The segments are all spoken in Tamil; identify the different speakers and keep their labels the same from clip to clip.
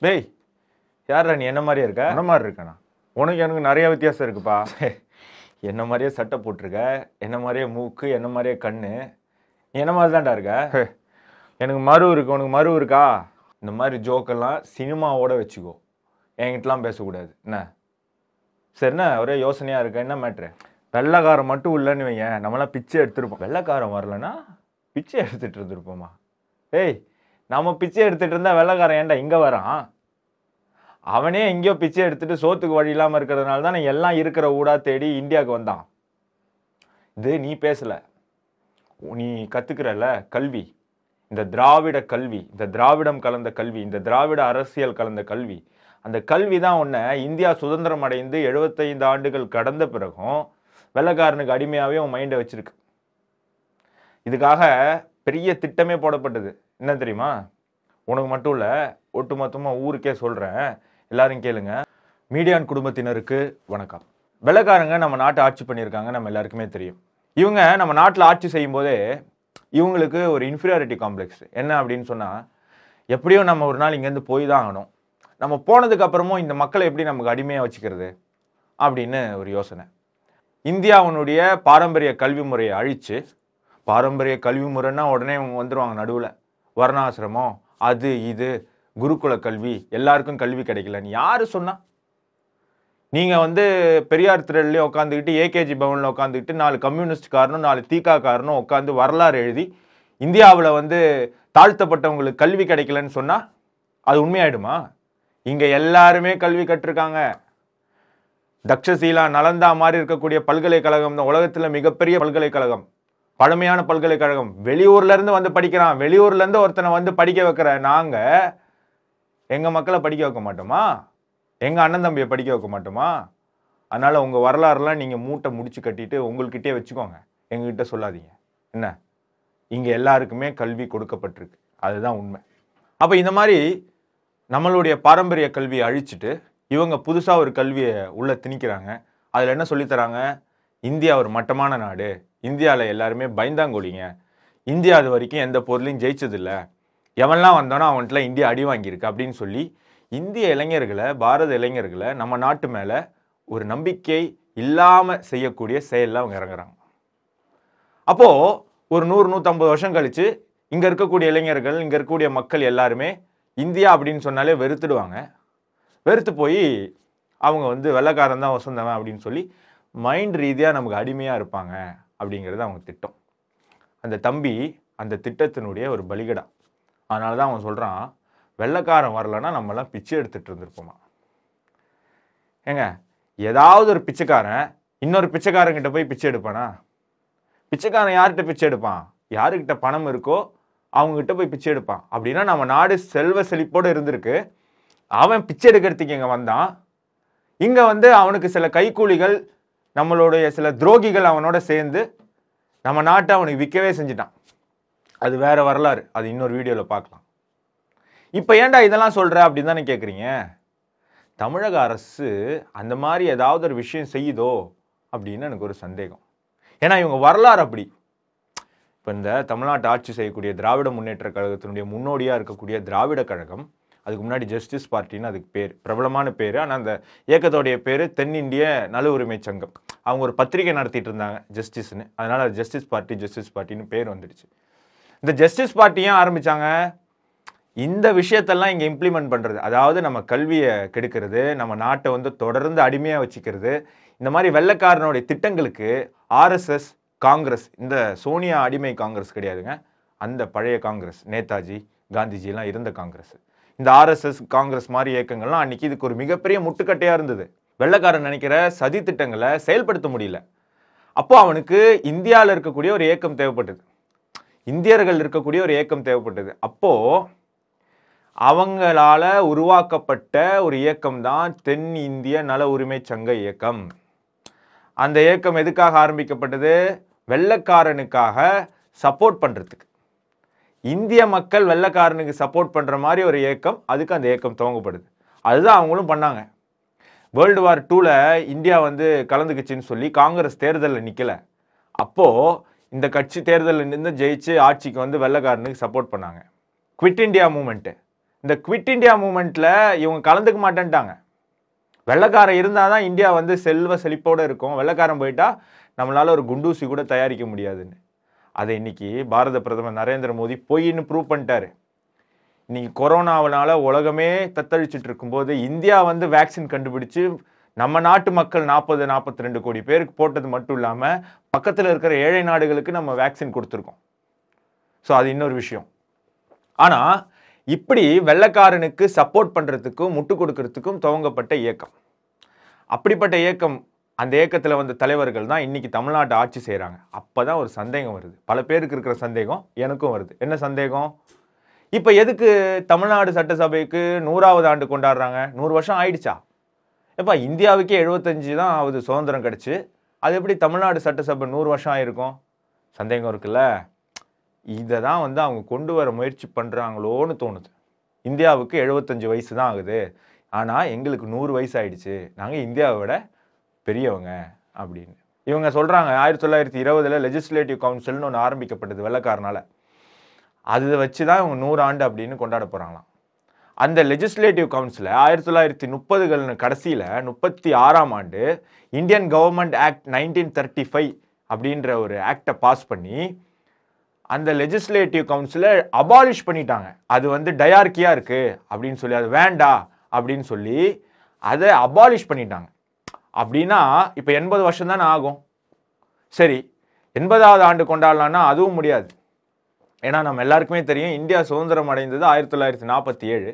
Speaker 1: டேய் யாரா நீ? என்ன மாதிரியே இருக்க?
Speaker 2: என்ன மாதிரி இருக்கேண்ணா உனக்கு எனக்கு நிறைய வித்தியாசம் இருக்குப்பா.
Speaker 1: என்ன மாதிரியே சட்டை போட்டிருக்க? என்ன மாதிரியே மூக்கு? என்ன மாதிரியே கண்ணு? நீ என்ன மாதிரி தான்டா இருக்க
Speaker 2: எனக்கு மறு இருக்கு. உனக்கு மறு இருக்கா?
Speaker 1: இந்த மாதிரி ஜோக்கெல்லாம் சினிமாவோட வச்சுக்கோ. என்கிட்டலாம் பேசக்கூடாது. என்ன? சரி என்ன? ஒரே யோசனையாக இருக்க? என்ன மேட்ரு
Speaker 2: வெள்ளைக்காரன் மட்டும் இல்லைன்னு வைங்க நம்மளாம் பிச்சை எடுத்திருப்போம்.
Speaker 1: வெள்ளைக்காரன் வரலனா பிச்சை எடுத்துட்டு இருந்திருப்போமா? ஏய் நம்ம பிச்சை எடுத்துட்டு இருந்தா வெள்ளக்காரன் ஏன்டா இங்கே வரான்? அவனே எங்கேயோ பிச்சை எடுத்துட்டு சோத்துக்கு வழி இல்லாமல் இருக்கிறதுனால தான் எல்லாம் இருக்கிற ஊடாக தேடி இந்தியாவுக்கு வந்தான். இது நீ பேசல. நீ கற்றுக்கிறல்ல கல்வி. இந்த திராவிட கல்வி இந்த திராவிடம் கலந்த கல்வி இந்த திராவிட அரசியல் கலந்த கல்வி. அந்த கல்வி தான் உன்னை இந்தியா சுதந்திரம் அடைந்து எழுபத்தைந்து ஆண்டுகள் கடந்த பிறகும் வெள்ளைக்காரனுக்கு அடிமையாகவே உன் மைண்டை வச்சுருக்கு. இதுக்காக பெரிய திட்டமே போடப்பட்டது. என்ன தெரியுமா? உனக்கு மட்டும் இல்லை ஒட்டுமொத்தமாக ஊருக்கே சொல்கிறேன் எல்லாரும் கேளுங்க. மீடியான் குடும்பத்தினருக்கு வணக்கம். வெள்ளக்காரங்க நம்ம நாட்டை ஆட்சி பண்ணியிருக்காங்க நம்ம எல்லாருக்குமே தெரியும். இவங்க நம்ம நாட்டில் ஆட்சி செய்யும்போதே இவங்களுக்கு ஒரு இன்ஃபீரியாரிட்டி காம்ப்ளெக்ஸ் என்ன அப்படின்னு சொன்னால் எப்படியோ நம்ம ஒரு நாள் இங்கேருந்து போய் தான் ஆகணும். நம்ம போனதுக்கு அப்புறமும் இந்த மக்களை எப்படி நமக்கு அடிமையாக வச்சுக்கிறது அப்படின்னு ஒரு யோசனை. இந்தியாவினுடைய பாரம்பரிய கல்வி முறையை அழித்து பாரம்பரிய கல்வி முறைன்னா உடனே இவங்க வந்துருவாங்க நடுவில். வர்ணாசிரமம் அது இது குருகுல கல்வி எல்லாருக்கும் கல்வி கிடைக்கலன்னு யார் சொன்னா? நீங்கள் வந்து பெரியார் திரள்லேயே உட்காந்துக்கிட்டு ஏகேஜி பவனில் உட்காந்துக்கிட்டு நாலு கம்யூனிஸ்ட்காரனும் நாலு தீக்காக்காரனும் உட்காந்து வரலாறு எழுதி இந்தியாவில் வந்து தாழ்த்தப்பட்டவங்களுக்கு கல்வி கிடைக்கலன்னு சொன்னால் அது உண்மையாயிடுமா? இங்கே எல்லாருமே கல்வி கற்றுருக்காங்க. தக்ஷசீலா நலந்தா மாதிரி இருக்கக்கூடிய பல்கலைக்கழகம் தான் உலகத்தில் மிகப்பெரிய பல்கலைக்கழகம். பழமையான பல்கலைக்கழகம். வெளியூர்லேருந்து வந்து படிக்கிறான். வெளியூர்லேருந்து ஒருத்தனை வந்து படிக்க வைக்கிற நாங்கள் எங்கள் மக்களை படிக்க வைக்க மாட்டோமா? எங்கள் அண்ணன் தம்பியை படிக்க வைக்க மாட்டோமா? அதனால் உங்கள் வரலாறுலாம் நீங்கள் மூட்டை முடிச்சு கட்டிட்டு உங்கள்கிட்டயே வச்சுக்கோங்க. எங்ககிட்ட சொல்லாதீங்க. என்ன? இங்கே எல்லாருக்குமே கல்வி கொடுக்கப்பட்டிருக்கு. அதுதான் உண்மை. அப்போ இந்த மாதிரி நம்மளுடைய பாரம்பரிய கல்வியை அழிச்சிட்டு இவங்க புதுசாக ஒரு கல்வியை உள்ளே திணிக்கிறாங்க. அதில் என்ன சொல்லித் தராங்க? இந்தியா ஒரு மட்டமான நாடு. இந்தியாவில் எல்லாருமே பயந்தாங்கோலிங்க இந்தியா அது வரைக்கும் எந்த பொருளையும் ஜெயிச்சதில்ல. எவன்லாம் வந்தானோ அவன்கிட்ட இந்தியா அடி வாங்கியிருக்கு அப்படின்னு சொல்லி இந்திய இளைஞர்களை பாரத இளைஞர்களை நம்ம நாட்டு மேலே ஒரு நம்பிக்கை இல்லாமல் செய்யக்கூடிய செயலில் அவங்க இறங்குறாங்க. அப்போது ஒரு நூறு நூற்றம்பது வருஷம் கழித்து இங்கே இருக்கக்கூடிய இளைஞர்கள் இங்கே இருக்கக்கூடிய மக்கள் எல்லாருமே இந்தியா அப்படின்னு சொன்னாலே வெறுத்துடுவாங்க. வெறுத்து போய் அவங்க வந்து வெள்ளைக்காரன் தான் வசந்தவன் அப்படின்னு சொல்லி மைண்ட் ரீதியாக நமக்கு அடிமையாக இருப்பாங்க அப்படிங்கிறது அவங்க திட்டம். அந்த தம்பி அந்த திட்டத்தினுடைய ஒரு பலிகடா. அதனால தான் அவன் சொல்கிறான் வெள்ளைக்காரன் வரலன்னா நம்மலாம் பிச்சை எடுத்துகிட்டு இருந்திருப்போமா? ஏங்க ஏதாவது ஒரு பிச்சைக்காரன் இன்னொரு பிச்சைக்காரங்கிட்ட போய் பிச்சை எடுப்பானா? பிச்சைக்காரன் யார்கிட்ட பிச்சை எடுப்பான்? யாருக்கிட்ட பணம் இருக்கோ அவங்ககிட்ட போய் பிச்சை எடுப்பான். அப்படின்னா நம்ம நாடு செல்வ செழிப்போடு இருந்திருக்கு. அவன் பிச்சை எடுக்கிறதுக்கு இங்கே வந்தான். இங்கே வந்து அவனுக்கு சில கைக்கூலிகள் நம்மளுடைய சில துரோகிகள் அவனோட சேர்ந்து நம்ம நாட்டை அவனுக்கு விற்கவே செஞ்சுட்டான். அது வேற வரலாறு. அது இன்னொரு வீடியோவில் பார்க்கலாம். இப்போ ஏன்டா இதெல்லாம் சொல்கிற அப்படின்னு தானே கேட்குறீங்க தமிழக அரசு அந்த மாதிரி ஏதாவது ஒரு விஷயம் செய்யுதோ அப்படின்னு எனக்கு ஒரு சந்தேகம். ஏன்னா இவங்க வரலாறு அப்படி. இப்போ இந்த தமிழ்நாட்டை ஆட்சி செய்யக்கூடிய திராவிட முன்னேற்ற கழகத்தினுடைய முன்னோடியாக இருக்கக்கூடிய திராவிட கழகம் அதுக்கு முன்னாடி ஜஸ்டிஸ் பார்ட்டின்னு அதுக்கு பேர் பிரபலமான பேர். ஆனால் அந்த இயக்கத்தோடைய பேர் தென்னிந்திய நல உரிமை சங்கம். அவங்க ஒரு பத்திரிகை நடத்திட்டு இருந்தாங்க ஜஸ்டிஸ்னு அதனால் அது ஜஸ்டிஸ் பார்ட்டி ஜஸ்டிஸ் பார்ட்டின்னு பேர் வந்துடுச்சு. இந்த ஜஸ்டிஸ் பார்ட்டியும் ஆரம்பித்தாங்க ஆரம்பிச்சாங்க? இந்த விஷயத்தெல்லாம் இங்கே இம்ப்ளிமெண்ட் பண்ணுறது அதாவது நம்ம கல்வியை கெடுக்கிறது நம்ம நாட்டை வந்து தொடர்ந்து அடிமையாக வச்சுக்கிறது. இந்த மாதிரி வெள்ளைக்காரனுடைய திட்டங்களுக்கு ஆர்எஸ்எஸ் காங்கிரஸ் இந்த சோனியா அடிமை காங்கிரஸ் கிடையாதுங்க. அந்த பழைய காங்கிரஸ் நேதாஜி காந்திஜிலாம் இருந்த காங்கிரஸ் இந்த ஆர்எஸ்எஸ் காங்கிரஸ் மாதிரி இயக்கங்கள்லாம் அன்னைக்கு இதுக்கு ஒரு மிகப்பெரிய முட்டுக்கட்டையாக இருந்தது. வெள்ளக்காரன் நினைக்கிற சதி திட்டங்களை செயல்படுத்த முடியல. அப்போ அவனுக்கு இந்தியாவில் இருக்கக்கூடிய ஒரு இயக்கம் தேவைப்பட்டது. இந்தியர்கள் இருக்கக்கூடிய ஒரு இயக்கம் தேவைப்பட்டது. அப்போ அவங்களால உருவாக்கப்பட்ட ஒரு இயக்கம் தான் தென் இந்திய நல உரிமை சங்க இயக்கம். அந்த இயக்கம் எதுக்காக ஆரம்பிக்கப்பட்டது? வெள்ளைக்காரனுக்காக சப்போர்ட் பண்ணுறதுக்கு இந்திய மக்கள் வெள்ளக்காரனுக்கு சப்போர்ட் பண்ணுற மாதிரி ஒரு இயக்கம் அதுக்கு அந்த இயக்கம் துவங்கப்படுது. அதுதான் அவங்களும் பண்ணாங்க. வேர்ல்டு வார் டூவில் இந்தியா வந்து கலந்துக்குச்சின்னு சொல்லி காங்கிரஸ் தேர்தலில் நிற்கல அப்போது இந்த கட்சி தேர்தலில் நின்று ஜெயிச்சு ஆட்சிக்கு வந்து வெள்ளைக்காரனுக்கு சப்போர்ட் பண்ணாங்க. குவிட் இண்டியா மூமெண்ட்டு இந்த குவிட் இண்டியா மூமெண்ட்டில் இவங்க கலந்துக்க மாட்டேன்ட்டாங்க. வெள்ளைக்காரன் இருந்தால் தான் இந்தியா வந்து செல்வ செழிப்போடு இருக்கும். வெள்ளைக்காரன் போயிட்டா நம்மளால் ஒரு குண்டூசி கூட தயாரிக்க முடியாதுன்னு. அதை இன்னைக்கு பாரத பிரதமர் நரேந்திர மோடி பொய்ன்னு ப்ரூவ் பண்ணிட்டாரு. இன்னைக்கு கொரோனாவனால உலகமே தத்தளிச்சிட்டு இருக்கும்போது இந்தியா வந்து வேக்சின் கண்டுபிடிச்சு நம்ம நாட்டு மக்கள் நாற்பது நாற்பத்தி ரெண்டு கோடி பேருக்கு போட்டது மட்டும் இல்லாமல் பக்கத்தில் இருக்கிற ஏழை நாடுகளுக்கு நம்ம வேக்சின் கொடுத்துருக்கோம். ஸோ அது இன்னொரு விஷயம். ஆனால் இப்படி வெள்ளைக்காரனுக்கு சப்போர்ட் பண்ணுறதுக்கும் முட்டு கொடுக்கறதுக்கும் துவங்கப்பட்ட இயக்கம். அப்படிப்பட்ட இயக்கம் அந்த இயக்கத்தில் வந்த தலைவர்கள் தான் இன்னைக்கு தமிழ்நாட்டை ஆட்சி செய்கிறாங்க அப்போ தான் ஒரு சந்தேகம் வருது. பல பேருக்கு இருக்கிற சந்தேகம் எனக்கும் வருது. என்ன சந்தேகம்? இப்போ எதுக்கு தமிழ்நாடு சட்டசபைக்கு நூறாவது ஆண்டு கொண்டாடுறாங்க? நூறு வருஷம் ஆயிடுச்சா? எப்பா இந்தியாவுக்கே எழுபத்தஞ்சு தான் ஆகுது சுதந்திரம் கிடச்சி. அது எப்படி தமிழ்நாடு சட்டசபை நூறு வருஷம் ஆயிருக்கும்? சந்தேகம் இருக்குல்ல. இதை தான் வந்து அவங்க கொண்டு வர முயற்சி பண்ணுறாங்களோன்னு தோணுது. இந்தியாவுக்கு எழுபத்தஞ்சு வயசு தான் ஆகுது. ஆனால் எங்களுக்கு நூறு வயசு ஆயிடுச்சு. நாங்கள் இந்தியாவை விட பெரியவங்க அப்படின்னு. இவங்க சொல்கிறாங்க ஆயிரத்தி தொள்ளாயிரத்தி இருபதில் லெஜிஸ்லேட்டிவ் கவுன்சில்னு ஒன்று ஆரம்பிக்கப்பட்டது வெள்ளக்காரனால. அதை வச்சு தான் இவங்க நூறு ஆண்டு அப்படின்னு கொண்டாட போகிறாங்களாம் அந்த லெஜிஸ்லேட்டிவ் கவுன்சில் ஆயிரத்தி தொள்ளாயிரத்தி முப்பதுகள் கடைசியில் முப்பத்தி ஆறாம் ஆண்டு Indian government act nineteen thirty five அப்படின்ற ஒரு ஆக்டை பாஸ் பண்ணி அந்த லெஜிஸ்லேட்டிவ் கவுன்சிலை அபாலிஷ் பண்ணிட்டாங்க. அது வந்து டயார்கியாக இருக்குது அப்படின்னு சொல்லி அது வேண்டா அப்படின்னு சொல்லி அதை அபாலிஷ் பண்ணிட்டாங்க. அப்படின்னா இப்போ எண்பது வருஷம் தானே ஆகும். சரி எண்பதாவது ஆண்டு கொண்டாடலான்னா அதுவும் முடியாது. ஏன்னா நம்ம எல்லாருக்குமே தெரியும் இந்தியா சுதந்திரம் அடைந்தது ஆயிரத்தி தொள்ளாயிரத்தி நாற்பத்தி ஏழு.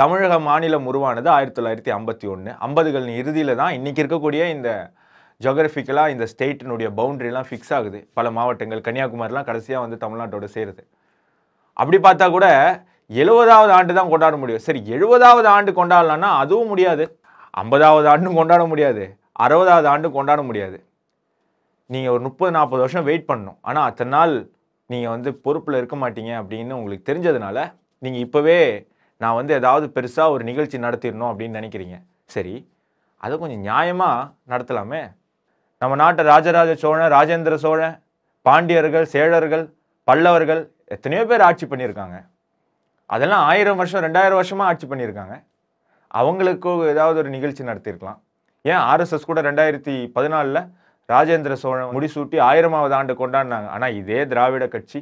Speaker 1: தமிழக மாநிலம் உருவானது ஆயிரத்தி தொள்ளாயிரத்தி ஐம்பத்தி ஒன்று ஐம்பதுகள் இறுதியில் தான் இன்றைக்கி இருக்கக்கூடிய இந்த ஜோகிரபிக்கலாக இந்த ஸ்டேட்டினுடைய பவுண்டரிலாம் ஃபிக்ஸ் ஆகுது. பல மாவட்டங்கள் கன்னியாகுமரிலாம் கடைசியாக வந்து தமிழ்நாட்டோட சேருது. அப்படி பார்த்தா கூட எழுபதாவது ஆண்டு தான் கொண்டாட முடியும். சரி எழுபதாவது ஆண்டு கொண்டாடலான்னா அதுவும் முடியாது. ஐம்பதாவது ஆண்டும் கொண்டாட முடியாது. அறுபதாவது ஆண்டும் கொண்டாட முடியாது. நீங்கள் ஒரு முப்பது நாற்பது வருஷம் வெயிட் பண்ணணும். ஆனால் அத்தனை நாள் நீங்கள் வந்து பொறுப்பில் இருக்க மாட்டீங்க அப்படின்னு உங்களுக்கு தெரிஞ்சதுனால நீங்கள் இப்போவே நான் வந்து ஏதாவது பெருசாக ஒரு நிகழ்ச்சி நடத்திடணும் அப்படின்னு நினைக்கிறீங்க. சரி அதை கொஞ்சம் நியாயமாக நடத்தலாமே. நம்ம நாட்டை ராஜராஜ சோழன் ராஜேந்திர சோழன் பாண்டியர்கள் சேழர்கள் பல்லவர்கள் எத்தனையோ பேர் ஆட்சி பண்ணியிருக்காங்க. அதெல்லாம் ஆயிரம் வருஷம் ரெண்டாயிரம் வருஷமாக ஆட்சி பண்ணியிருக்காங்க. அவங்களுக்கு ஏதாவது ஒரு நிகழ்ச்சி நடத்தியிருக்கலாம். ஏன் ஆர்எஸ்எஸ் கூட ரெண்டாயிரத்தி பதினாலில் ராஜேந்திர சோழன் முடிசூட்டி ஆயிரமாவது ஆண்டு கொண்டாடினாங்க. ஆனால் இதே திராவிட கட்சி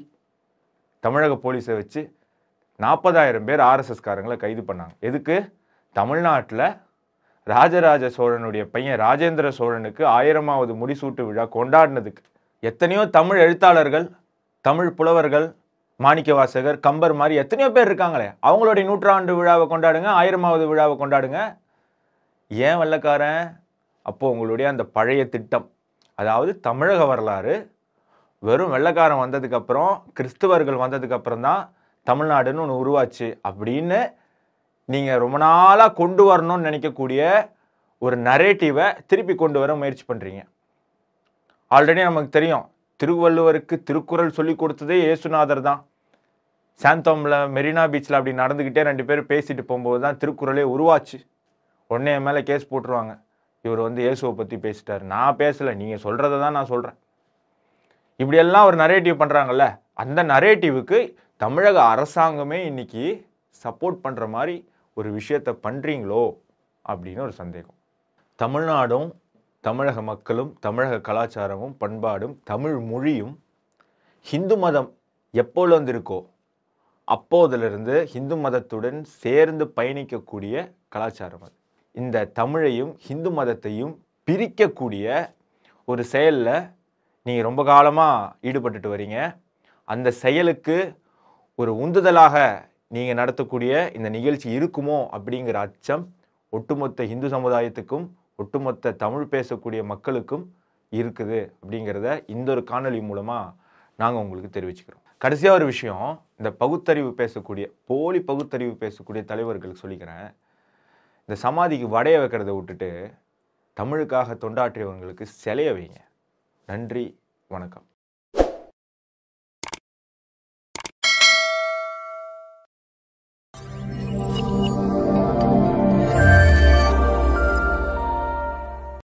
Speaker 1: தமிழக போலீஸை வச்சு நாற்பதாயிரம் பேர் ஆர்எஸ்எஸ்காரங்களை கைது பண்ணாங்க. எதுக்கு? தமிழ்நாட்டில் ராஜராஜ சோழனுடைய பையன் ராஜேந்திர சோழனுக்கு ஆயிரமாவது முடிசூட்டு விழா கொண்டாடினதுக்கு எத்தனையோ தமிழ் எழுத்தாளர்கள் தமிழ் புலவர்கள் மாணிக்கவாசகர் கம்பர் மாதிரி எத்தனையோ பேர் இருக்காங்களே. அவங்களுடைய நூற்றாண்டு விழாவை கொண்டாடுங்க ஆயிரமாவது விழாவை கொண்டாடுங்க. ஏன் வல்லக்காரன்? அப்போ உங்களுடைய அந்த பழைய திட்டம். அதாவது தமிழக வரலாறு வெறும் வெள்ளைக்காரன் வந்ததுக்கப்புறம் கிறிஸ்துவர்கள் வந்ததுக்கப்புறம் தான் தமிழ்நாடுன்னு ஒன்று உருவாச்சு. அப்படின்னு நீங்கள் ரொம்ப நாளாக கொண்டு வரணும்னு நினைக்கக்கூடிய ஒரு நரேட்டிவை திருப்பி கொண்டு வர முயற்சி பண்ணுறீங்க ஆல்ரெடி நமக்கு தெரியும். திருவள்ளுவருக்கு திருக்குறள் சொல்லி கொடுத்ததே இயேசுநாதர் தான். சாந்தோமில் மெரினா பீச்சில் அப்படி நடந்துக்கிட்டே ரெண்டு பேரும் பேசிட்டு போகும்போது தான் திருக்குறளே உருவாச்சு. உடனே என் மேலே கேஸ் போட்டுருவாங்க. இவர் வந்து இயேசுவை பற்றி பேசிட்டார். நான் பேசலை நீங்கள் சொல்கிறத தான் நான் சொல்கிறேன் இப்படியெல்லாம் ஒரு நரேட்டிவ் பண்ணுறாங்கல்ல அந்த நரேட்டிவுக்கு தமிழக அரசாங்கமே இன்னைக்கு சப்போர்ட் பண்ணுற மாதிரி ஒரு விஷயத்தை பண்ணுறீங்களோ அப்படின்னு ஒரு சந்தேகம். தமிழ்நாடும் தமிழக மக்களும் தமிழக கலாச்சாரமும் பண்பாடும் தமிழ் மொழியும் ஹிந்து மதம் எப்போலேருந்து இருக்கோ அப்போதிலிருந்து ஹிந்து மதத்துடன் சேர்ந்து பயணிக்கக்கூடிய கலாச்சாரம் அது. இந்த தமிழையும் ஹிந்து மதத்தையும் பிரிக்கக்கூடிய ஒரு செயலில் நீங்கள் ரொம்ப காலமாக ஈடுபட்டுட்டு வரீங்க. அந்த செயலுக்கு ஒரு உந்துதலாக நீங்கள் நடத்தக்கூடிய இந்த நிகழ்ச்சி இருக்குமோ அப்படிங்கிற அச்சம் ஒட்டுமொத்த இந்து சமுதாயத்துக்கும் ஒட்டுமொத்த தமிழ் பேசக்கூடிய மக்களுக்கும் இருக்குது அப்படிங்கிறத இந்த ஒரு காணொளி மூலமாக நாங்கள் உங்களுக்கு தெரிவிச்சுக்கிறோம். கடைசியாக ஒரு விஷயம் இந்த பகுத்தறிவு பேசக்கூடிய போலி பகுத்தறிவு பேசக்கூடிய தலைவர்களுக்கு சொல்லிக்கிறேன். இந்த சமாதிக்கு வடைய வைக்கிறத விட்டுட்டு தமிழுக்காக தொண்டாற்றியவங்களுக்கு சிலைய வைங்க. நன்றி வணக்கம்.